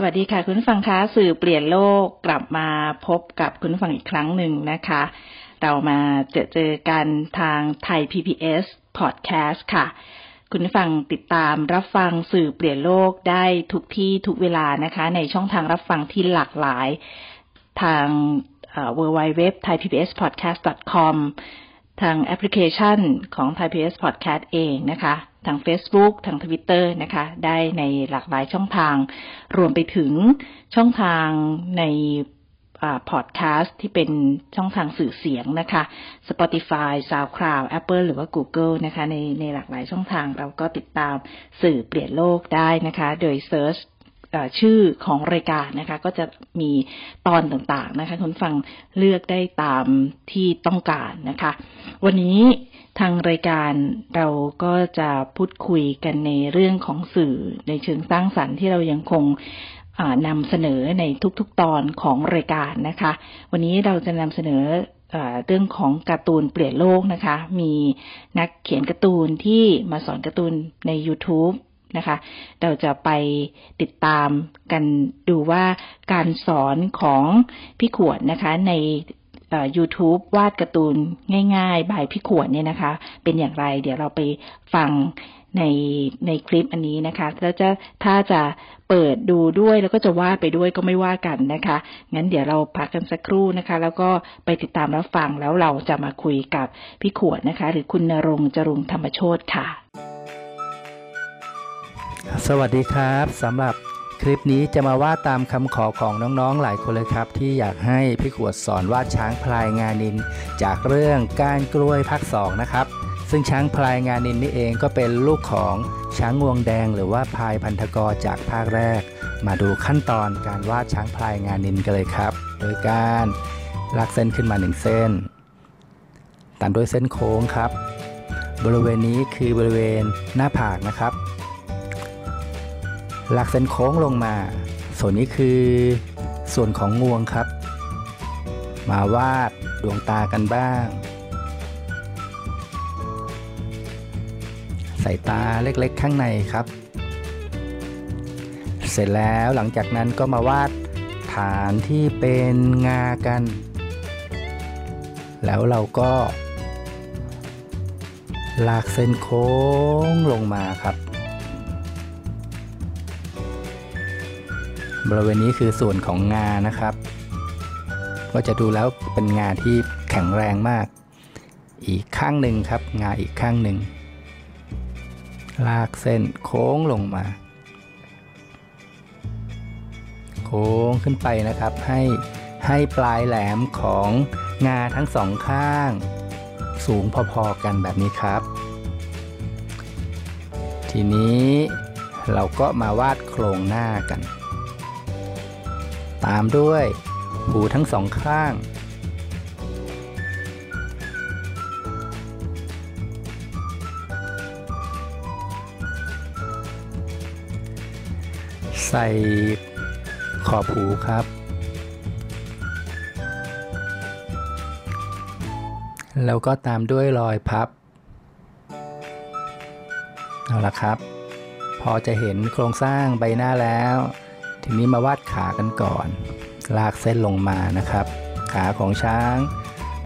สวัสดีค่ะ คุณฟังคะสื่อเปลี่ยนโลกกลับมาพบกับคุณฟังอีกครั้งหนึ่งนะคะ เรามาเจอเจอกันทางไทย PBS Podcast ค่ะ คุณฟังติดตามรับฟังสื่อเปลี่ยนโลกได้ทุกที่ทุกเวลานะคะ ในช่องทางรับฟังที่หลากหลาย ทาง w w w t h a i p b s p o d c a s t c o m ทางแอปพลิเคชันของ Thai PBS Podcast เองนะคะ ทาง Facebook ทาง Twitter นะคะ ได้ในหลากหลายช่องทาง รวมไปถึงช่องทางในพอดแคสต์ที่เป็นช่องทางสื่อเสียงนะคะ Spotify SoundCloud Apple หรือว่า Google นะคะ ในในหลากหลายช่องทางเราก็ติดตามสื่อเปลี่ยนโลกได้นะคะ โดยเซิร์ ชื่อของรายการนะคะ ก็จะมีตอนต่างๆนะคะคุณฟังเลือกได้ตามที่ต้องการนะคะ วันนี้ทางรายการเราก็จะพูดคุยกันในเรื่องของสื่อในเชิงสร้างสรรค์ที่เรายังคงนำเสนอในทุกๆตอนของรายการนะคะ วันนี้เราจะนำเสนอเรื่องของการ์ตูนเปลี่ยนโลกนะคะ มีนักเขียนการ์ตูนที่มาสอนการ์ตูนใน YouTube นะคะ เราจะไปติดตามกันดูว่าการสอนของพี่ขวดนะคะใน YouTube วาดการ์ตูนง่ายๆ บายพี่ขวดเนี่ยนะคะ เป็นอย่างไร เดี๋ยวเราไปฟังในในคลิปอันนี้นะคะ แล้วจะถ้าจะเปิดดูด้วยแล้วก็จะวาดไปด้วยก็ไม่ว่ากันนะคะ งั้นเดี๋ยวเราพักกันสักครู่นะคะ แล้วก็ไปติดตามรับฟังแล้วเราจะมาคุยกับพี่ขวดนะคะ หรือคุณนรงจรุงธรรมโชตค่ะ สวัสดีครับสำหรับคลิปนี้จะมาวาดตามคำขอของน้องๆหลายคนเลยครับ ที่อยากให้พี่ขวดสอนวาดช้างพลายงานิน จากเรื่องการกล้วยภาคสองนะครับ ซึ่งช้างพลายงานินนี่เองก็เป็นลูกของช้างงวงแดง หรือว่าพลายพันธกรจากภาคแรก มาดูขั้นตอนการวาดช้างพลายงานินกันเลยครับ โดยการลากเส้นขึ้นมาหนึ่งเส้นตามด้วยเส้นโค้งครับ บริเวณนี้คือบริเวณหน้าผากนะครับ ลากเส้นโค้งลงมา ส่วนนี้คือส่วนของงวงครับ มาวาดดวงตากันบ้าง ใส่ตาเล็กๆข้างในครับ เสร็จแล้วหลังจากนั้นก็มาวาดฐานที่เป็นงากัน แล้วเราก็ลากเส้นโค้งลงมาครับ บริเวณนี้คือส่วนของงานะครับ ก็จะดูแล้วเป็นงาที่แข็งแรงมาก อีกข้างหนึ่งครับ งาอีกข้างหนึ่ง ลากเส้นโค้งลงมา โค้งขึ้นไปนะครับ ให้ให้ปลายแหลมของงาทั้งสองข้าง สูงพอๆกันแบบนี้ครับ ทีนี้เราก็มาวาดโครงหน้ากัน ตามด้วย หูทั้งสองข้าง ใส่ขอบหูครับ แล้วก็ตามด้วยรอยพับ เอาละครับ พอจะเห็นโครงสร้างใบหน้าแล้ว ทีนี้มาวาดขากันก่อน ลากเส้นลงมานะครับ ขาของช้าง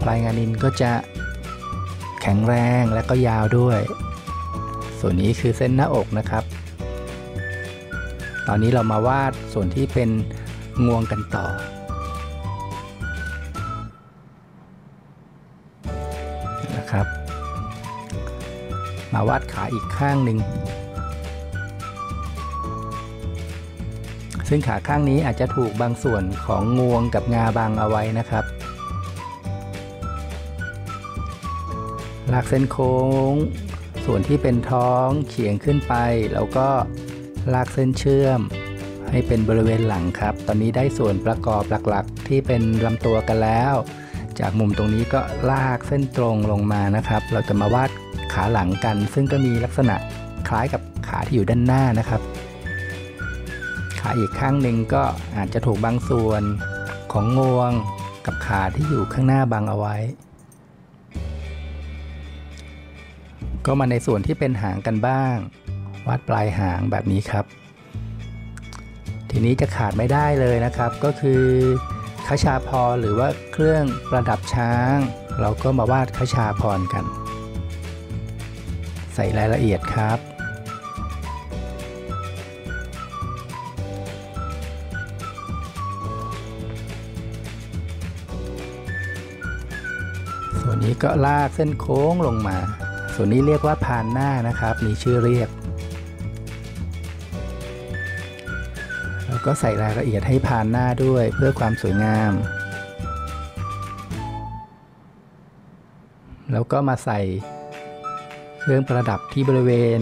พลายงานินก็จะแข็งแรงและก็ยาวด้วย ส่วนนี้คือเส้นหน้าอกนะครับ ตอนนี้เรามาวาดส่วนที่เป็นงวงกันต่อนะครับ มาวาดขาอีกข้างหนึ่ง ซึ่งขาข้างนี้อาจจะถูกบางส่วนของงวงกับงาบังเอาไว้นะครับลากเส้นโค้ง ส่วนที่เป็นท้องเฉียงขึ้นไป แล้วก็ลากเส้นเชื่อมให้ให้เป็นบริเวณหลังครับ ตอนนี้ได้ส่วนประกอบหลักๆ ที่เป็นลำตัวกันแล้ว จากมุมตรงนี้ก็ลากเส้นตรงลงมานะครับ เราจะมาวาดขาหลังกัน ซึ่งก็มีลักษณะคล้ายกับขาที่อยู่ด้านหน้านะครับ ขาอีกข้างหนึ่งก็อาจจะถูกบางส่วนของงวงกับขาที่อยู่ข้างหน้าบังเอาไว้ ก็มาในส่วนที่เป็นหางกันบ้าง วาดปลายหางแบบนี้ครับ ทีนี้จะขาดไม่ได้เลยนะครับ ก็คือขชาพรหรือว่าเครื่องประดับช้าง เราก็มาวาดขชาพรกัน ใส่รายละเอียดครับ นี้ก็ลากเส้นโค้งลงมา ส่วนนี้เรียกว่าพานหน้านะครับ มีชื่อเรียก แล้วก็ใส่รายละเอียดให้พานหน้าด้วยเพื่อความสวยงาม แล้วก็มาใส่เครื่องประดับที่บริเวณ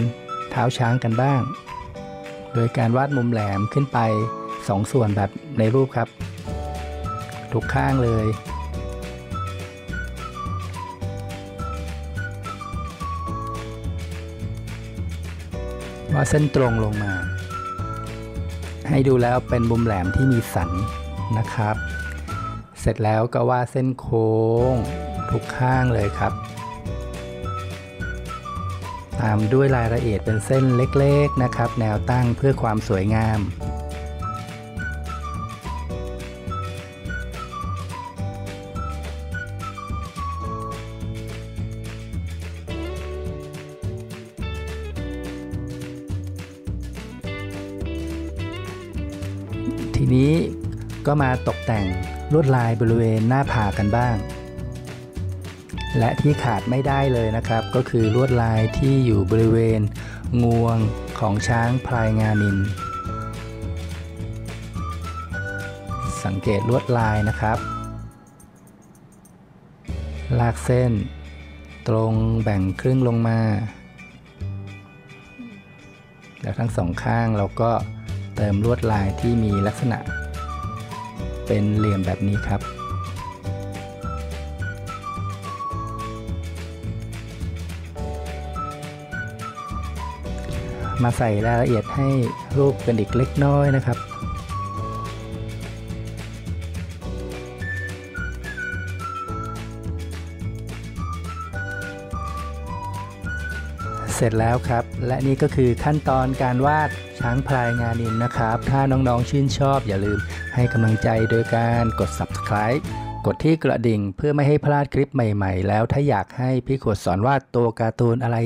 เท้าช้างกันบ้าง โดยการวาดมุมแหลมขึ้นไปสองส่วนแบบในรูปครับ ทุกข้างเลย ว่าเส้นตรงลงมา ให้ดูแล้วเป็นมุมแหลมที่มีสันนะครับ เสร็จแล้วก็วาดเส้นโค้งทุกข้างเลยครับ ตามด้วยรายละเอียดเป็นเส้นเล็กๆนะครับ แนวตั้งเพื่อความสวยงาม ก็มาตกแต่งลวดลายบริเวณหน้าผากกันบ้าง และที่ขาดไม่ได้เลยนะครับ ก็คือลวดลายที่อยู่บริเวณงวงของช้างพลายงานิน สังเกตลวดลายนะครับ ลากเส้น ตรงแบ่งครึ่งลงมา แล้วทั้งสองข้างเราก็เติมลวดลายที่มีลักษณะ เป็นเหลี่ยมแบบนี้ครับ มาใส่รายละเอียดให้รูปเป็นอีกเล็กน้อยนะครับเสร็จแล้วครับ และนี่ก็คือขั้นตอนการวาดช้างพลายงานินนะครับ ถ้าน้องๆชื่นชอบอย่าลืม ให้กำลังใจโดยการกด subscribe กดที่กระดิ่งเพื่อไม่ให้พลาดคลิปใหม่ๆ แล้วถ้าอยากให้พี่ขวดสอนวาดตัวการ์ตูนอะไร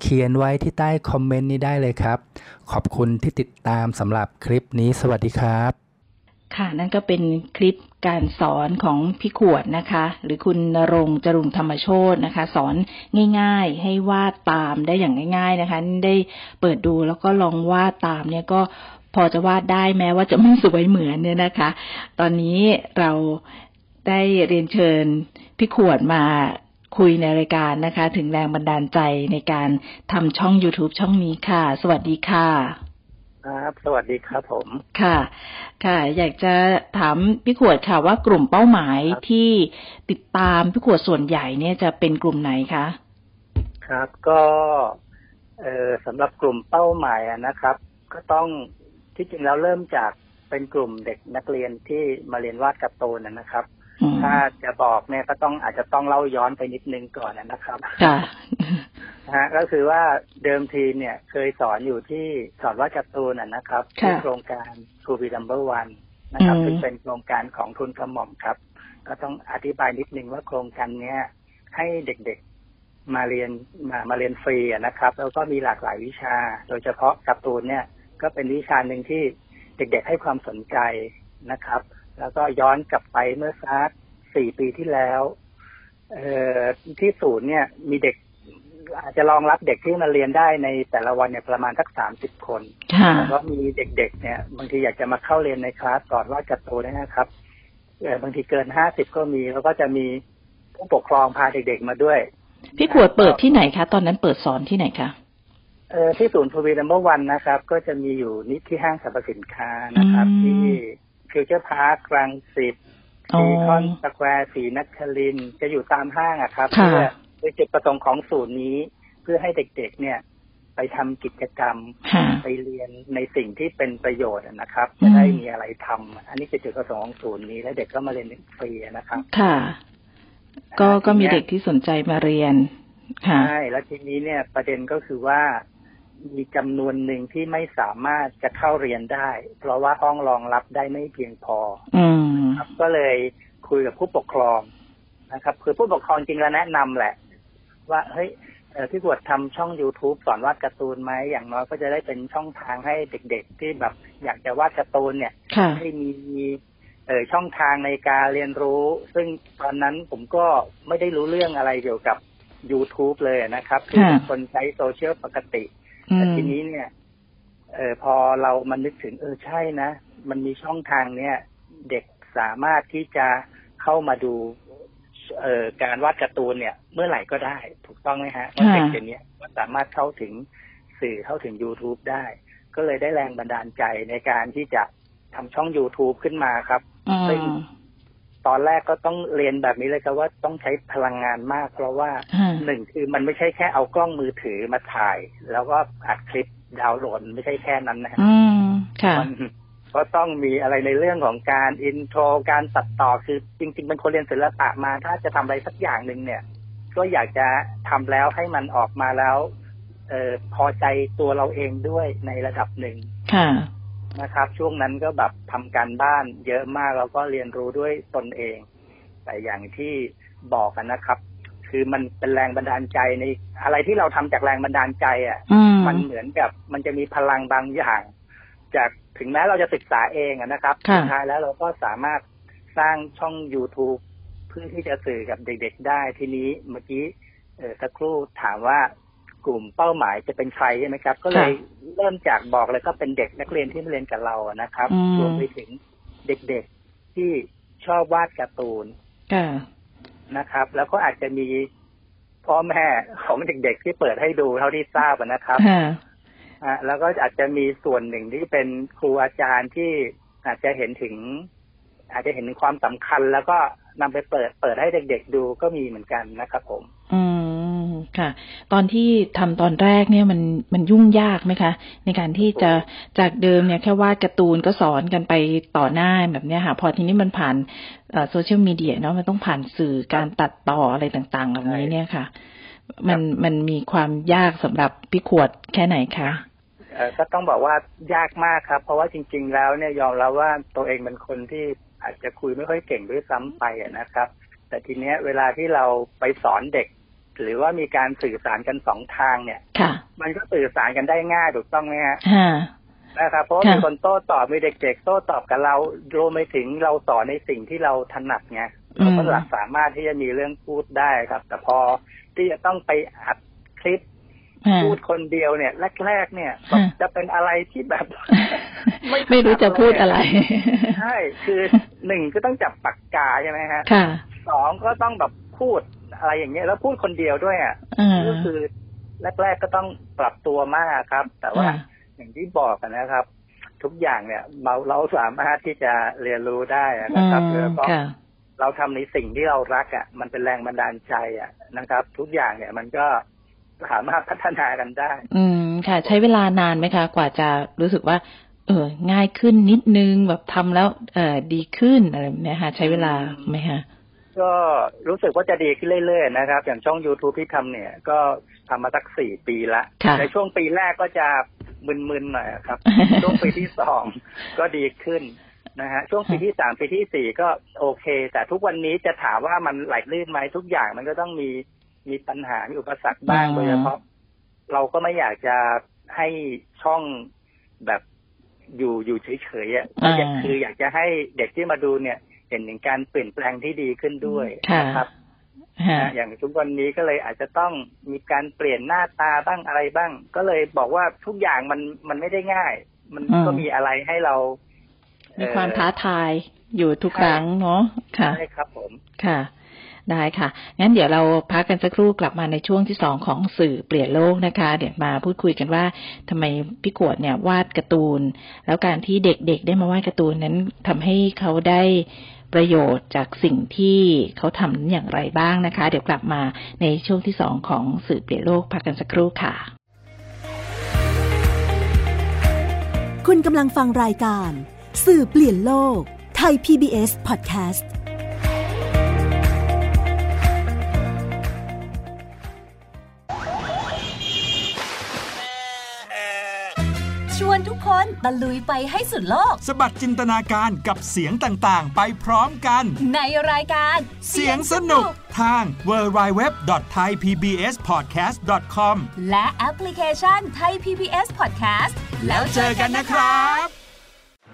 เขียนไว้ที่ใต้คอมเมนต์นี้ได้เลยครับ ขอบคุณที่ติดตามสำหรับคลิปนี้สวัสดีครับ ค่ะนั่นก็เป็นคลิปการสอนของพี่ขวดนะคะ หรือคุณนรงจรุงธรรมโชตนะคะ สอนง่าย ๆ ให้วาดตามได้อย่างง่าย ๆนะคะ ได้เปิดดูแล้วก็ลองวาดตามเนี่ยก็ พอจะวาดได้แม้ว่าจะไม่สวยเหมือนเนี่ยนะคะ ตอนนี้เราได้เรียนเชิญพี่ขวดมาคุยในรายการนะคะ ถึงแรงบันดาลใจในการทำช่อง YouTube ช่องนี้ค่ะ สวัสดีค่ะ ครับ สวัสดีครับผม ค่ะ ค่ะ อยากจะถามพี่ขวดค่ะว่ากลุ่มเป้าหมายครับที่ติดตามพี่ขวดส่วนใหญ่เนี่ยจะเป็นกลุ่มไหนคะ ครับ ก็ เออสำหรับกลุ่มเป้าหมายอะนะครับ ก็ต้อง ที่จริงแล้วเริ่มจากเป็นกลุ่มเด็กนักเรียนที่มาเรียนวาดการ์ตูนนะนะครับอืมถ้าจะบอกเนี่ยก็ต้องอาจจะต้องเล่าย้อนไปนิดนึงก่อนนะครับค่ะนะฮะก็คือว่าเดิมทีเนี่ยเคยสอนอยู่ที่สอนวาดการ์ตูนอะนะครับค่ะที่โครงการครูบีดัมเบอร์วันนะครับอืมซึ่งเป็นโครงการของทุนกระหม่อมครับ ก็ต้องอธิบายนิดนึงว่าโครงการเนี้ยให้เด็กๆมาเรียนมามาเรียนฟรีอะนะครับ แล้วก็มีหลากหลายวิชา โดยเฉพาะการ์ตูนเนี่ย ก็เป็นวิชาหนึ่งที่เด็กๆให้ความสนใจนะครับ แล้วก็ย้อนกลับไปเมื่อสักสี่ปีที่แล้วเอ่อที่ศูนย์เนี่ย มีเด็ก อาจจะรองรับเด็กที่มาเรียนได้ในแต่ละวันเนี่ยประมาณสักสามสิบคนค่ะแล้วก็มีเด็กๆเนี่ย บางทีอยากจะมาเข้าเรียนในคลา สอนวาดการ์ตูนนะครับเออบางทีเกินห้าสิบก็มี แล้วก็จะมีผู้ปกครองพาเด็กๆมาด้วย พี่ขวดเปิดที่ไหนคะ ตอนนั้นเปิดสอนที่ไหนคะ เออที่ศูนย์ To Be Number One นะครับ ก็จะมีอยู่นิที่ห้างสรรพสินค้านะครับอืมที่ Future Park รังสิตอ๋อ Seacon Square ศรีนครินทร์จะอยู่ตามห้างอะครับค่ะเพื่อโดยจุดประสงค์ของศูนย์นี้ เพื่อให้เด็กๆเนี่ย ไปทำกิจกรรมค่ะไปเรียนในสิ่งที่เป็นประโยชน์อะนะครับอืมจะได้มีอะไรทำอันนี้คือจุดประสงค์ของศูนย์นี้ และเด็กก็มาเรียนฟรีนะครับ ค่ะ ก็ก็มีทีนี้ยเด็กที่สนใจมาเรียนค่ะใช่แล้วทีนี้เนี่ยประเด็นก็คือว่า มีจำนวนหนึ่งที่ไม่สามารถจะเข้าเรียนได้ เพราะว่าห้องรองรับได้ไม่เพียงพออืมครับ ก็เลยคุยกับผู้ปกครองนะครับ คือผู้ปกครองจริงแล้วแนะนำแหละ ว่าเฮ้ยเอ่อพี่กวดทำช่อง youtube สอนวาดการ์ตูนไหมอย่างน้อยก็จะได้เป็นช่องทางให้เด็กๆ ที่แบบอยากจะวาดการ์ตูนเนี่ยค่ะให้มีเอ่อช่องทางในการเรียนรู้ ซึ่งตอนนั้นผมก็ไม่ได้รู้เรื่องอะไรเกี่ยวกับ YouTube เลยนะครับคือเป็นคนใช้โซเชียลปกติอื แต่มทีนี้เนี่ย เออพอเรามันนึกถึง เออใช่นะ มันมีช่องทางเนี่ย เด็กสามารถที่จะเข้ามาดูเอ่อการวาดการ์ตูนเนี่ย เมื่อไหร่ก็ได้ ถูกต้องไหมฮะว่าเด็กเดี๋ยวนี้ก็สามารถเข้าถึงสื่อเข้าถึง YouTube ได้ ก็เลยได้แรงบันดาลใจในการที่จะทำช่อง YouTube ขึ้นมาครับอืซึ่งม ตอนแรกก็ต้องเรียนแบบนี้เลยครับว่าต้องใช้พลังงานมาก เพราะว่าค่ะหนึ่งคือมันไม่ใช่แค่เอากล้องมือถือมาถ่าย แล้วก็อัดคลิปดาวน์โหลดไม่ใช่แค่นั้นนะฮะอืมค่ะมันก็ต้องมีอะไรในเรื่องของการอินโทรการตัดต่อคือจริงๆเป็นคนเรียนศิลปะมา ถ้าจะทำอะไรสักอย่างหนึ่งเนี่ย ก็อยากจะทำแล้วให้มันออกมาแล้ว เออพอใจตัวเราเองด้วยในระดับหนึ่งค่ะ นะครับ ช่วงนั้นก็แบบทำการบ้านเยอะมากแล้วก็เรียนรู้ด้วยตนเอง แต่อย่างที่บอกกันนะครับ คือมันเป็นแรงบันดาลใจในอะไรที่เราทำจากแรงบันดาลใจอะอืมมันเหมือนกับมันจะมีพลังบางอย่าง จากถึงแม้เราจะศึกษาเองอะนะครับค่ะสุดท้ายแล้วเราก็สามารถสร้างช่อง YouTube เพื่อที่จะสื่อกับเด็ก ๆ ได้ทีนี้เมื่อกี้เออสักครู่ถามว่า กลุ่มเป้าหมายจะเป็นใครใช่ไหมครับ ก็เลยเริ่มจากบอกเลยก็เป็นเด็กนักเรียนที่มาเรียนกับเราอะนะครับอืมรวมไปถึงเด็กๆที่ชอบวาดการ์ตูนค่ะนะครับ แล้วก็อาจจะมีพ่อแม่ของเด็กๆที่เปิดให้ดูเท่าที่ทราบอะนะครับค่ะอะแล้วก็อาจจะมีส่วนหนึ่งที่เป็นครูอาจารย์ที่อาจจะเห็นถึง อาจจะเห็นถึงความสำคัญ แล้วก็นำไปเปิดเปิดให้เด็ก ๆ ดูก็มีเหมือนกันนะครับผม อืม ค่ะ ตอนที่ทำตอนแรกเนี่ยมันมันยุ่งยากไหมคะ ในการที่จะจากเดิมเนี่ยแค่วาดการ์ตูนก็สอนกันไปต่อหน้าแบบเนี้ยค่ะ พอทีนี้มันผ่านโซเชียลมีเดียเนาะมันต้องผ่านสื่อการตัดต่ออะไรต่างๆเหล่านี้เนี่ยค่ะ มันมันมีความยากสำหรับพี่ขวดแค่ไหนคะเอ่อก็ต้องบอกว่ายากมากครับ เพราะว่าจริง ๆ แล้วเนี่ยยอมรับว่าตัวเองเป็นคนที่อาจจะคุยไม่ค่อยเก่งด้วยซ้ำไปอะนะครับ แต่ทีเนี้ยเวลาที่เราไปสอนเด็ก หรือว่ามีการสื่อสารกันสองทางเนี่ยค่ะมันก็สื่อสารกันได้ง่ายถูกต้องไหมฮะค่ะนะครับเพราะว่าค่ะมีคนโต้ตอบมีเด็ก ๆ โต้ตอบกับเรารวมไปถึงเราสอนในสิ่งที่เราถนัดไงเราก็หลักสามารถที่จะมีเรื่องพูดได้ครับ แต่พอที่จะต้องไปอัดคลิปค่ะพูดคนเดียวเนี่ยแรกๆเนี่ยค่ะจะเป็นอะไรที่แบบ ไม่ไม่รู้จะพูดอะไรใช่คือหนึ่งก็ต้องจับปากกาใช่ไหมฮะค่ะสองก็ต้องแบบพูด อะไรอย่างเงี้ยแล้วพูดคนเดียวด้วยอะอ่าก็คือแรก ๆก็ต้องปรับตัวมากครับ แต่ว่าอ่าอย่างที่บอกกันนะครับ ทุกอย่างเนี่ยเราเราสามารถที่จะเรียนรู้ได้อะนะครับอืมแล้วก็ค่ะเราทำในสิ่งที่เรารักอะ มันเป็นแรงบันดาลใจอะนะครับ ทุกอย่างเนี่ยมันก็สามารถพัฒนากันได้ อืมค่ะ ใช้เวลานานไหมคะ กว่าจะรู้สึกว่า เออ ง่ายขึ้นนิดนึงแบบทำแล้ว เออดีขึ้นอะไรแบบเนี้ยค่ะใช้เวลาไหมคะ ก็รู้สึกว่าจะดีขึ้นเรื่อยๆนะครับ อย่างช่อง YouTube ที่ทำเนี่ย ก็ทำมาสักสี่ปีละค่ะในช่วงปีแรกก็จะมึนๆหน่อยครับ ช่วงปีที่สองก็ดีขึ้นนะฮะช่วงปีที่สามปีที่สี่ก็โอเค แต่ทุกวันนี้จะถามว่ามันไหลลื่นไหมทุกอย่างมันก็ต้องมีมีปัญหามีอุปสรรคบ้างอืมโดยเฉพาะเราก็ไม่อยากจะให้ช่องแบบอยู่อยู่เฉยๆอะก็อยากคืออยากจะให้เด็กที่มาดูเนี่ยเห็นถึงการเปลี่ยนแปลงที่ดีขึ้นด้วยค่ะนะครับค่ะนะอย่างทุกวันนี้ก็เลยอาจจะต้องมีการเปลี่ยนหน้าตาบ้างอะไรบ้าง ก็เลยบอกว่าทุกอย่างมันมันไม่ได้ง่าย มันอืมก็มีอะไรให้เรามีมีความท้าทายอยู่ทุกครั้งเนาะค่ะใช่ครับผมค่ะ ได้ค่ะ งั้นเดี๋ยวเราพักกันสักครู่กลับมาในช่วงที่สองของสื่อเปลี่ยนโลกนะคะ เดี๋ยวมาพูดคุยกันว่าทำไมพี่ขวดเนี่ยวาดการ์ตูน แล้วการที่เด็กๆได้มาวาดการ์ตูนนั้นทำให้เขาได้ ประโยชน์จากสิ่งที่เขาทำอย่างไรบ้างนะคะ เดี๋ยวกลับมาในช่วงที่สองของสื่อเปลี่ยนโลกพักกันสักครู่ค่ะ คุณกำลังฟังรายการ สื่อเปลี่ยนโลกไทย PBS Podcast ทุกคนตะลุยไปให้สุดโลก สบัดจินตนาการกับเสียงต่างๆ ไปพร้อมกัน ในรายการเสียงสนุกทาง www.thaipbspodcast.com และแอปพลิเคชันไทย PBS Podcast แล้วเจอกันนะครับ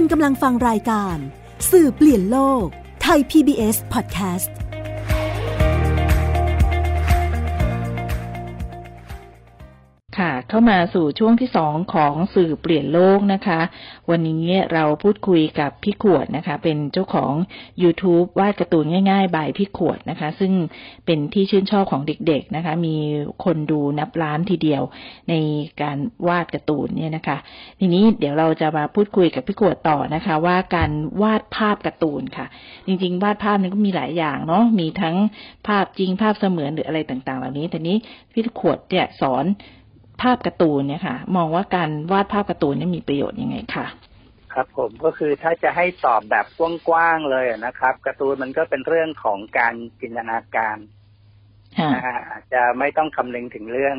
คุณกำลังฟังรายการ สื่อเปลี่ยนโลก ไทย PBS Podcast ค่ะ เข้ามาสู่ช่วงที่สองของสื่อเปลี่ยนโลกนะคะ วันนี้เราพูดคุยกับพี่ขวดนะคะ เป็นเจ้าของ YouTube วาดการ์ตูนง่ายๆ บายพี่ขวดนะคะ ซึ่งเป็นที่ชื่นชอบของเด็กๆนะคะ มีคนดูนับล้านทีเดียวในการวาดการ์ตูนเนี่ยนะคะ ทีนี้เดี๋ยวเราจะมาพูดคุยกับพี่ขวดต่อนะคะ ว่าการวาดภาพการ์ตูนค่ะ จริงๆ วาดภาพนี่ก็มีหลายอย่างเนาะมีทั้งภาพจริงภาพเสมือนหรืออะไรต่างๆ เหล่านี้แต่นี้พี่ขวดเนี่ยสอน ภาพการ์ตูนเนี่ยค่ะ มองว่าการวาดภาพการ์ตูนนี่มีประโยชน์ยังไงคะครับผมก็คือถ้าจะให้ตอบแบบกว้างๆเลยนะครับการ์ตูนมันก็เป็นเรื่องของการจินตนาการค่ะนะฮะอาจจะไม่ต้องคำนึงถึงเรื่อง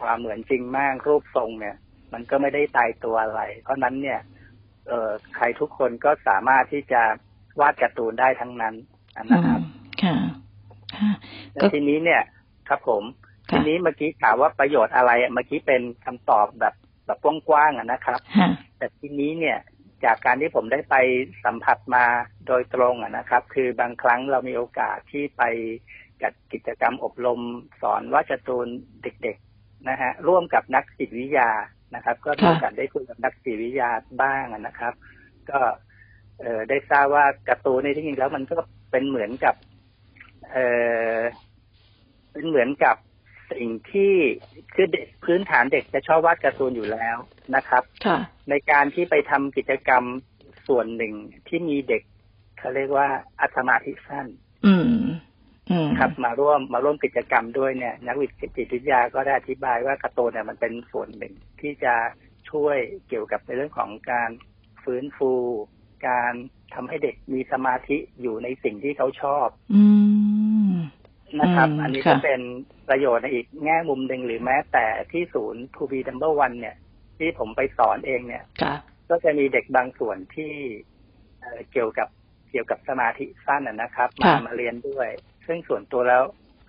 ความเหมือนจริงมากรูปทรงเนี่ย มันก็ไม่ได้ตายตัวอะไร เพราะนั้นเนี่ย เอ่อใครทุกคนก็สามารถที่จะวาดการ์ตูนได้ทั้งนั้นนะครับอืมค่ะค่ะแล้ก็วทีนี้เนี่ย ครับผมค่ะ ทีนี้เมื่อกี้ถามว่าประโยชน์อะไรเมื่อกี้เป็นคำตอบแบบแบบกว้างๆอะนะครับค่ะแต่ทีนี้เนี่ยจากการที่ผมได้ไปสัมผัสมาโดยตรงอะนะครับ คือบางครั้งเรามีโอกาสที่ไปจัดกิจกรรมอบรมสอนวาดการ์ตูนเด็กๆนะฮะร่วมกับนักจิตวิทยานะครับ ก็มีค่ะโอกาสได้คุยกับนักจิตวิทยาบ้างอะนะครับ ก็เอ่อได้ทราบว่าการ์ตูนในที่จริงแล้วมันก็เป็นเหมือนกับ เอ่อเป็นเหมือนกับ สิ่งที่คือเด็กพื้นฐานเด็กจะชอบวาดการ์ตูนอยู่แล้วนะครับค่ะในการที่ไปทำกิจกรรมส่วนหนึ่งที่มีเด็กเขาเรียกว่าอัตมาธิสั้น อืมอืมครับมาร่วมมาร่วมกิจกรรมด้วยเนี่ย นักวิทยจิตวิทยาก็ได้อธิบายว่าการ์ตูนเนี่ยมันเป็นส่วนหนึ่งที่จะช่วยเกี่ยวกับในเรื่องของการฟื้นฟู การทำให้เด็กมีสมาธิอยู่ในสิ่งที่เขาชอบ อืม นะครับอืมอันนี้ค่ะก็เป็นประโยชน์ในอีกแง่มุมหนึ่งหรือแม้แต่ที่ศูนย์ To be number one เนี่ย ที่ผมไปสอนเองเนี่ยค่ะก็จะมีเด็กบางส่วนที่เอ่อเกี่ยวกับเกี่ยวกับสมาธิสั้นนะนะครับ มาค่ะมาเรียนด้วย ซึ่งส่วนตัวแล้ว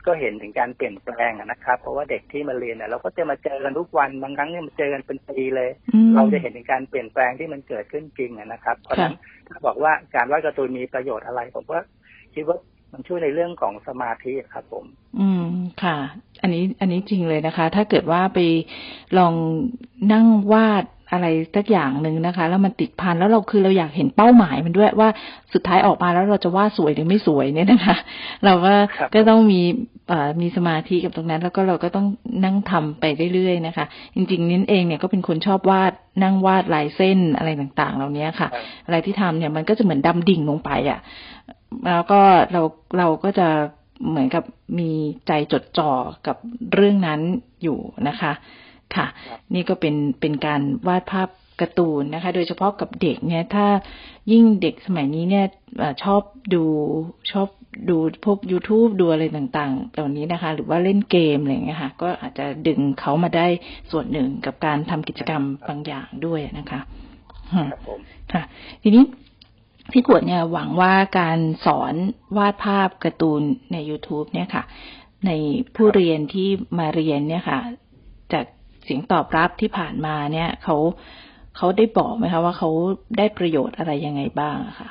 ก็เห็นถึงการเปลี่ยนแปลงอะนะครับ เพราะว่าเด็กที่มาเรียนเนี่ยเราก็จะมาเจอกันทุกวันบางครั้งเนี่ยมาเจอกันเป็นปีเลยอืมเราจะเห็นถึงการเปลี่ยนแปลงที่มันเกิดขึ้นจริงอะนะครับ เพราะฉะนั้นถ้าบอกว่าการวาดการ์ตูนมีประโยชน์อะไร ผมว่าคิดว่า มันช่วยในเรื่องของสมาธิครับผม อืมค่ะ อันนี้อันนี้จริงเลยนะคะ ถ้าเกิดว่าไปลองนั่งวาดอะไรสักอย่างหนึ่งนะคะ แล้วมันติดพันแล้วเราคือเราอยากเห็นเป้าหมายมันด้วยว่าสุดท้ายออกมาแล้วเราจะวาดสวยหรือไม่สวยเนี่ยนะคะ เราก็ครับก็ต้องมีเอ่อ มีสมาธิกับตรงนั้น แล้วก็เราก็ต้องนั่งทำไปเรื่อยๆนะคะ จริงๆนิ้นเองเนี่ยก็เป็นคนชอบวาดนั่งวาดลายเส้นอะไรต่างๆ เหล่านี้ค่ะ อะไรที่ทำเนี่ยมันก็จะเหมือนดำดิ่งลงไปอะ แล้วก็เราเราก็จะเหมือนกับมีใจจดจ่อกับเรื่องนั้นอยู่นะคะ ค่ะ นี่ก็เป็นเป็นการวาดภาพการ์ตูนนะคะ โดยเฉพาะกับเด็กเนี่ย ถ้ายิ่งเด็กสมัยนี้เนี่ยชอบดูชอบ ดูพวก YouTube ดูอะไรต่างๆ เหล่านี้นะคะ หรือว่าเล่นเกมอะไรอย่างเงี้ยค่ะ ก็อาจจะดึงเขามาได้ส่วนหนึ่งกับการทำกิจกรรมบางอย่างด้วยนะคะครับผมค่ะ ทีนี้พี่ขวดเนี่ยหวังว่าการสอนวาดภาพการ์ตูนใน YouTube เนี่ยค่ะ ในผู้เรียนที่มาเรียนเนี่ยค่ะ จากเสียงตอบรับที่ผ่านมาเนี่ยเขา เขาได้บอกไหมคะว่าเขาได้ประโยชน์อะไรยังไงบ้างอะค่ะ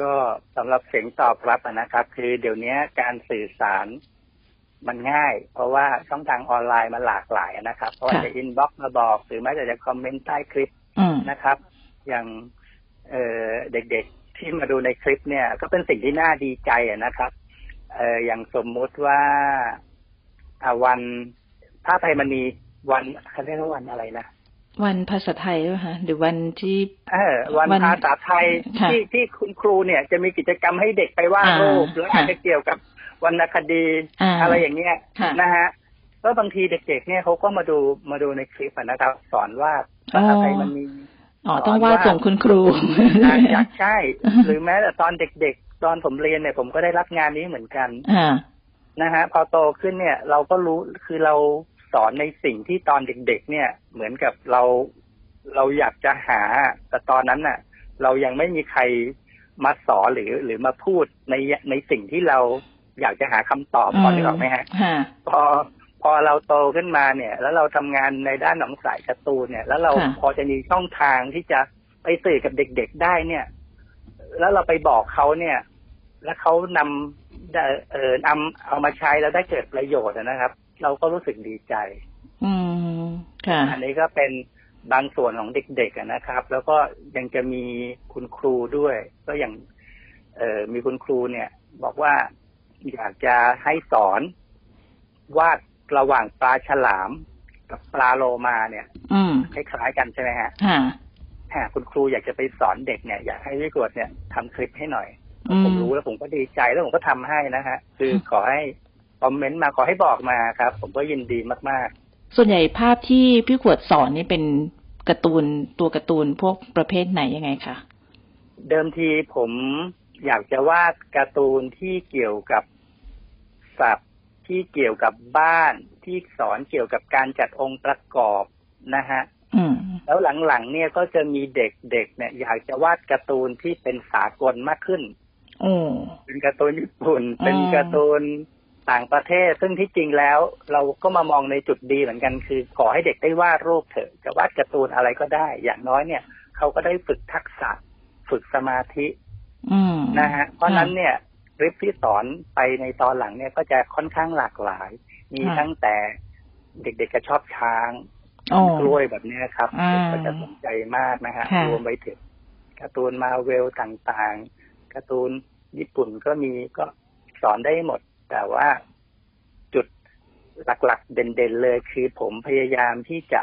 ก็สำหรับเสียงตอบรับอะนะครับ คือเดี๋ยวนี้การสื่อสารมันง่าย เพราะว่าช่องทางออนไลน์มันหลากหลายนะครับเพราะว่าค่ะจะ inbox มาบอก หรือแม้แต่จะ comment ใต้คลิปอืมนะครับ อย่างเอ่อเด็กๆที่มาดูในคลิปเนี่ย ก็เป็นสิ่งที่น่าดีใจอะนะครับเอ่ออย่างสมมุติว่าอ่าวันพระไพมณีวันเขาเรียกว่าวันอะไรนะ วันภาษาไทยด้วยค่ะหรือวันที่เออวันวันภาษาไทยค่ะที่ที่คุณครูเนี่ยจะมีกิจกรรมให้เด็กไปวาดอ่ารูปหรืออาจจะเกี่ยวกับวรรณคดีอ่าอะไรอย่างเงี้ยค่ะนะฮะก็บางทีเด็กๆเนี่ยเขาก็มาดูมาดูในคลิปอะนะครับ สอนวาดภาษาไทยมันมีอ๋อต้องวาดส่งคุณครูอ่าอยากใช่หรือแม้แต่ตอนเด็กๆ ตอนผมเรียนเนี่ย ผมก็ได้รับงานนี้เหมือนกันอ่านะฮะพอโตขึ้นเนี่ย เราก็รู้คือเรา สอนในสิ่งที่ตอนเด็กๆเนี่ย เหมือนกับเราเราอยากจะหา แต่ตอนนั้นน่ะ เรายังไม่มีใครมาสอนหรือหรือมาพูดในในสิ่งที่เราอยากจะหาคำตอบพอนึกออกไหมฮะค่ะพอพอเราโตขึ้นมาเนี่ย แล้วเราทำงานในด้านหนองสายการ์ตูนเนี่ย แล้วเราค่ะพอจะมีช่องทางที่จะไปสื่อกับเด็กๆได้เนี่ย แล้วเราไปบอกเขาเนี่ย แล้วเขานำได้เออนำเอามาใช้แล้วได้เกิดประโยชน์นะครับ เราก็รู้สึกดีใจ อืมค่ะอันนี้ก็เป็นบางส่วนของเด็กๆอะนะครับ แล้วก็ยังจะมีคุณครูด้วย ก็อย่าง เออมีคุณครูเนี่ย บอกว่าอยากจะให้สอนวาดระหว่างปลาฉลามกับปลาโลมาเนี่ย อืมคล้ายๆกันใช่ไหมฮะค่ะหากคุณครูอยากจะไปสอนเด็กเนี่ยอยากให้พี่กวดเนี่ยทำคลิปให้หน่อยอืมผมรู้แล้วผมก็ดีใจแล้วผมก็ทำให้นะฮะ คือขอให้ คอมเมนต์มาขอให้บอกมาครับ ผมก็ยินดีมากส่วนใหญ่ภาพที่พี่ขวดสอนนี่เป็นการ์ตูนตัวการ์ตูนพวกประเภทไหนยังไงคะๆเดิมทีผมอยากจะวาดการ์ตูนที่เกี่ยวกับสัตว์ที่เกี่ยวกับบ้านที่สอนเกี่ยวกับการจัดองค์ประกอบนะฮะอืมแล้วหลังๆเนี่ยก็จะมีเด็กๆเนี่ย อยากจะวาดการ์ตูนที่เป็นสากลมากขึ้นโอ้เป็นการ์ตูนญี่ปุ่นอืมเป็นการ์ตูน ต่างประเทศ ซึ่งที่จริงแล้ว เราก็มามองในจุดดีเหมือนกันคือ ขอให้เด็กได้วาดรูปเถอะจะวาดการ์ตูนอะไรก็ได้ อย่างน้อยเนี่ยเขาก็ได้ฝึกทักษะ ฝึกสมาธิอืมนะฮะเพราะฉะนั้นเนี่ยคลิปที่สอนไปในตอนหลังเนี่ยก็จะค่อนข้างหลากหลาย มีค่ะตั้งแต่เด็กๆก็ชอบช้างโอ้กล้วยแบบเนี้ยครับอ่าก็จะสนใจมากนะฮะค่ะรวมไปถึงการ์ตูนมาเวลต่างๆการ์ตูนญี่ปุ่นก็มีก็สอนได้หมด แต่ว่าจุดหลักๆ เด่นๆเลยคือผมพยายามที่จะ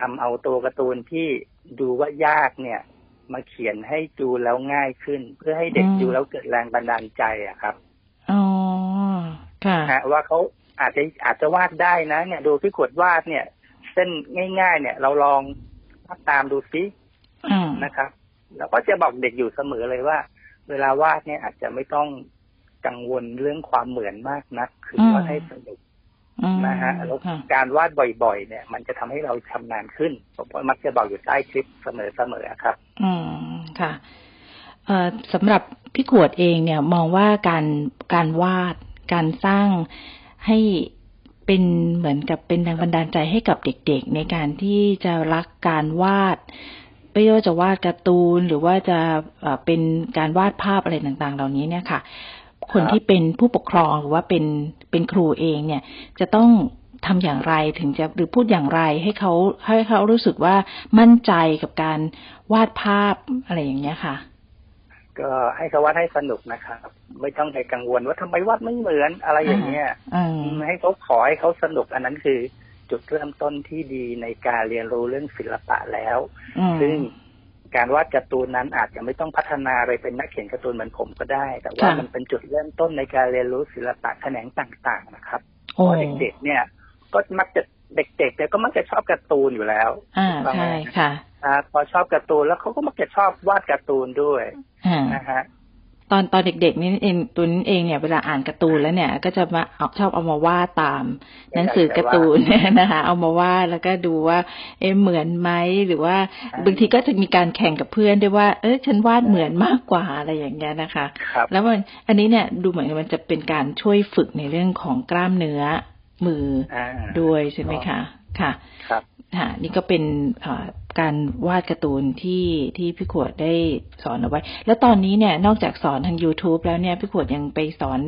นำเอาตัวการ์ตูนที่ดูว่ายากเนี่ย มาเขียนให้ดูแล้วง่ายขึ้น เพื่อให้เด็กอืมดูแล้วเกิดแรงบันดาลใจอะครับอ๋อค่ะฮะว่าเขาอาจจะอาจจะวาดได้นะ เนี่ย ดูพี่ขวดวาดเนี่ย เส้นง่าย ๆ เนี่ย เราลองวาดตามดูซิอืมนะครับเราก็จะบอกเด็กอยู่เสมอเลยว่า เวลาวาดเนี่ยอาจจะไม่ต้อง กังวลเรื่องความเหมือนมากนัก คือวาดให้สนุกอืมนะฮะแล้วค่ะการวาดบ่อยๆ เนี่ย มันจะทำให้เราชำนาญขึ้นผมก็มักจะบอกอยู่ใต้คลิปเสมอๆครับ อืมค่ะเอ่อสำหรับพี่ขวดเองเนี่ย มองว่าการการวาด การสร้างให้เป็นเหมือนกับเป็นแรงบันดาลใจให้กับเด็กๆ ในการที่จะรักการวาดไม่ว่าจะวาดการ์ตูนหรือว่าจะเอ่อเป็นการวาดภาพอะไรต่างๆ เหล่านี้เนี่ยค่ะ คนที่เป็นผู้ปกครองหรือว่าเป็นเป็นครูเองเนี่ย จะต้องทำอย่างไรถึงจะหรือพูดอย่างไรให้เขาให้เขารู้สึกว่ามั่นใจกับการวาดภาพอะไรอย่างเงี้ยค่ะ ก็ให้เขาวาดให้สนุกนะครับ ไม่ต้องไปกังวลว่าทำไมวาดไม่เหมือนอะไรอย่างเงี้ยอืมให้เขาขอให้เขาสนุกอันนั้นคือ จุดเริ่มต้นที่ดีในการเรียนรู้เรื่องศิลปะแล้วอืมซึ่ง การวาดการ์ตูนนั้นอาจจะไม่ต้องพัฒนาไปเป็นนักเขียนการ์ตูนเหมือนผมก็ได้ แต่ว่าค่ะมันเป็นจุดเริ่มต้นในการเรียนรู้ศิลปะแขนงต่าง ๆ นะครับเพโอ้ราะเด็กๆเนี่ย ก็มักจะเด็กๆเนี่ยก็มักจะชอบการ์ตูนอยู่แล้วอ่าถูกต้องไหมใช่ค่ะอ่าพอชอบการ์ตูนแล้วเขาก็มักจะชอบวาดการ์ตูนด้วยอ่านะฮะตต อนตอนเด็กๆนี่เองตัวนี้เองเนี่ยเวลาอ่านการ์ตูนแล้วเนี่ย ก็จะมาเอาชอบเอามาวาดตาม หนังสือการ์ตูนเนี่ยนะคะ เอามาวาดแล้วก็ดูว่า เอ๊ะเหมือนไหมหรือว่าบางทีก็จะมีการแข่งกับเพื่อนด้วยว่า เออฉันวาดเหมือนมากกว่าอะไรอย่างเงี้ยนะคะครับแล้วมันอันนี้เนี่ยดูเหมือนมันจะเป็นการช่วยฝึกในเรื่องของกล้ามเนื้อมืออ่าด้วยใช่ไหมคะค่ะ ครับ ค่ะนี่ก็เป็นเอ่อการวาดการ์ตูนที่ที่พี่ขวดได้สอนเอาไว้ แล้วตอนนี้เนี่ยนอกจากสอนทาง YouTube แล้วเนี่ยพี่ขวดยังไปสอน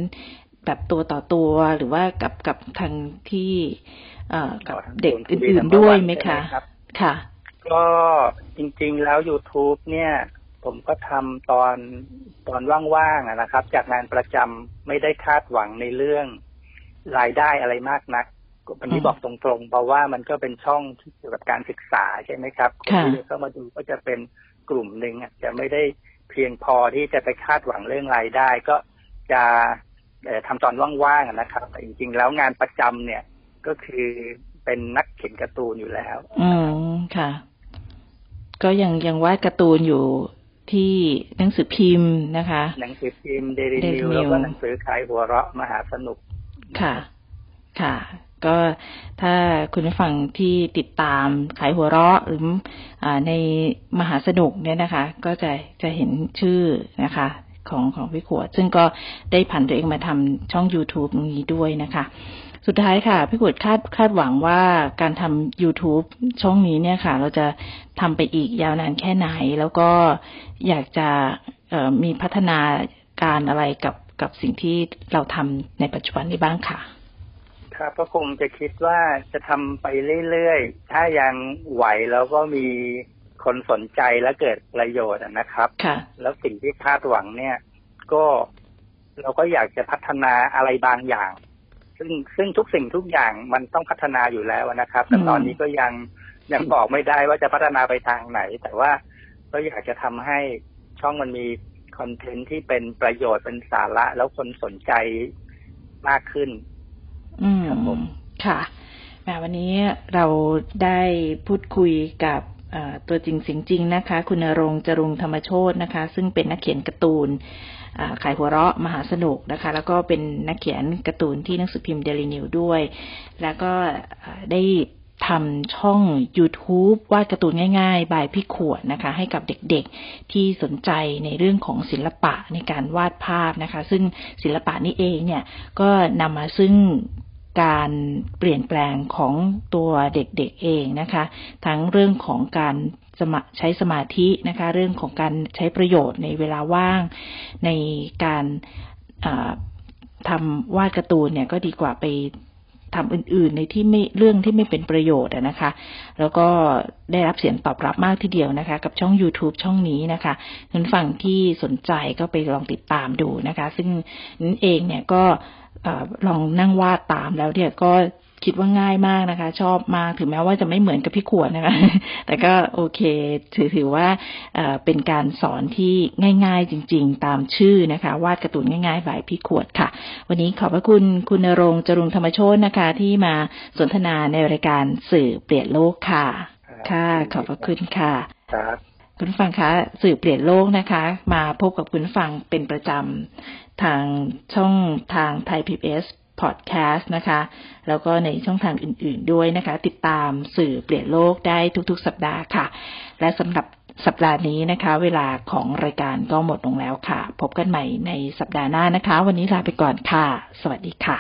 แบบตัวต่อตัวหรือว่ากับกับทางที่เอ่อกับเด็กอื่นๆด้วยไหมคะรับค่ะ ก็จริงๆแล้ว YouTube เนี่ย ผมก็ทำตอนตอนว่างๆอะนะครับ จากงานประจำไม่ได้คาดหวังในเรื่องรายได้อะไรมากนัก ก็วันนี้อืมบอกตรงๆ เพราะว่ามันก็เป็นช่องที่เกี่ยวกับการศึกษาใช่ไหมครับนค่ะที่จะเข้ามาดูก็จะเป็นกลุ่มหนึ่งอะจะไม่ได้เพียงพอที่จะไปคาดหวังเรื่องรายได้ ก็จะเอ่อทำตอนว่างๆอะนะครับ แต่จริงๆ แล้วงานประจำเนี่ยก็คือเป็นนักเขียนการ์ตูนอยู่แล้ว อืมค่ะ ก็ยังยังวาดการ์ตูนอยู่ที่หนังสือพิมพ์นะคะ หนังสือพิมพ์เดลิ Daily นิว News แล้วก็หนังสือขายหัวเราะมหาสนุกค่ะ ค่ะ ก็ถ้าคุณผู้ฟังที่ติดตามขายหัวเราะหรืออในมหาสนุกเนี่ยนะคะ ก็จะจะเห็นชื่อนะคะของของพี่ขวด ซึ่งก็ได้ผันตัวเองมาทำช่อง YouTube ตรงนี้ด้วยนะคะ สุดท้ายค่ะ พี่ขวดคาดคาดหวังว่าการทำ YouTube ช่องนี้เนี่ยค่ะ เราจะทำไปอีกยาวนานแค่ไหน แล้วก็อยากจะมีพัฒนาการอะไรกับกับสิ่งที่เราทำในปัจจุบันนี้บ้างค่ะ ครับก็คงจะคิดว่าจะทำไปเรื่อยๆ ถ้ายังไหวแล้วก็มีคนสนใจและเกิดประโยชน์อะนะครับค่ะแล้วสิ่งที่คาดหวังเนี่ย ก็เราก็อยากจะพัฒนาอะไรบางอย่าง ซึ่งซึ่งทุกสิ่งทุกอย่างมันต้องพัฒนาอยู่แล้วนะครับ แต่อืมตอนนี้ก็ยังยังบอกไม่ได้ว่าจะพัฒนาไปทางไหน แต่ว่าก็อยากจะทำให้ช่องมันมีคอนเทนต์ที่เป็นประโยชน์เป็นสาระแล้วคนสนใจมากขึ้นอืม ครับผมค่ะแหมวันนี้เราได้พูดคุยกับตัวจริงเสียงจริงนะคะ คุณรงจรุงธรรมโชตนะคะ ซึ่งเป็นนักเขียนการ์ตูนขายหัวเราะมหาสนุกนะคะ แล้วก็เป็นนักเขียนการ์ตูนที่หนังสือพิมพ์เดลินิวด้วย แล้วก็ได้ทำช่อง YouTube วาดการ์ตูนง่ายๆ บายพี่ขวดนะคะ ให้กับเด็กๆที่สนใจในเรื่องของศิลปะในการวาดภาพนะคะ ซึ่งศิลปะนี้เองเนี่ยก็นำมาซึ่ง การเปลี่ยนแปลงของตัวเด็กๆเองนะคะ ทั้งเรื่องของการสมใช้สมาธินะคะ เรื่องของการใช้ประโยชน์ในเวลาว่าง ในการทำวาดการ์ตูนเนี่ยก็ดีกว่าไปทำอื่นๆ ในที่ไม่เรื่องที่ไม่เป็นประโยชน์นะคะ แล้วก็ได้รับเสียงตอบรับมากทีเดียวนะคะ กับช่อง YouTube ช่องนี้นะคะคุณฟังที่สนใจก็ไปลองติดตามดูนะคะ ซึ่งนั่นเองเนี่ยก็ ออลองนั่งวาดตามแล้วเนี่ยก็คิดว่าง่ายมากนะคะ ชอบมากถึงแม้ว่าจะไม่เหมือนกับพี่ขวดนะคะ แต่ก็โอเค ถือถือว่าเอ่อเป็นการสอนที่ง่าย ๆ จริง ๆ ตามชื่อนะคะ วาดการ์ตูนง่ายๆบายพี่ขวดค่ะ วันนี้ขอบพระคุณคุณณรงค์จรุงธรรมโชตนะคะ ที่มาสนทนาในรายการสื่อเปลี่ยนโลกค่ะ ค่ะ ขอบพระคุณค่ะครับคุณผู้ฟังคะสื่อเปลี่ยนโลกนะคะ มาพบกับคุณผู้ฟังเป็นประจำ ทางช่องทางไทย PBS Podcast นะคะ แล้วก็ในช่องทางอื่น ๆด้วยนะคะ ติดตามสื่อเปลี่ยนโลกได้ทุกๆ สัปดาห์ค่ะ และสำหรับสัปดาห์นี้นะคะ เวลาของรายการก็หมดลงแล้วค่ะ พบกันใหม่ในสัปดาห์หน้านะคะ วันนี้ลาไปก่อนค่ะ สวัสดีค่ะ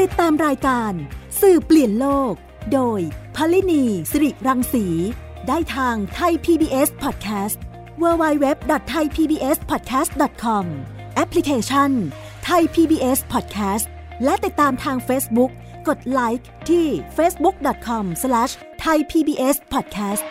ติดตามรายการสื่อเปลี่ยนโลก โดยพลินีสิริรังสี ได้ทางไทย PBS Podcast www.thaipbspodcast.com แอปพลิเคชัน Thai PBS Podcast และติดตามทาง Facebook กดไลค์ที่ facebook.com/thaipbspodcast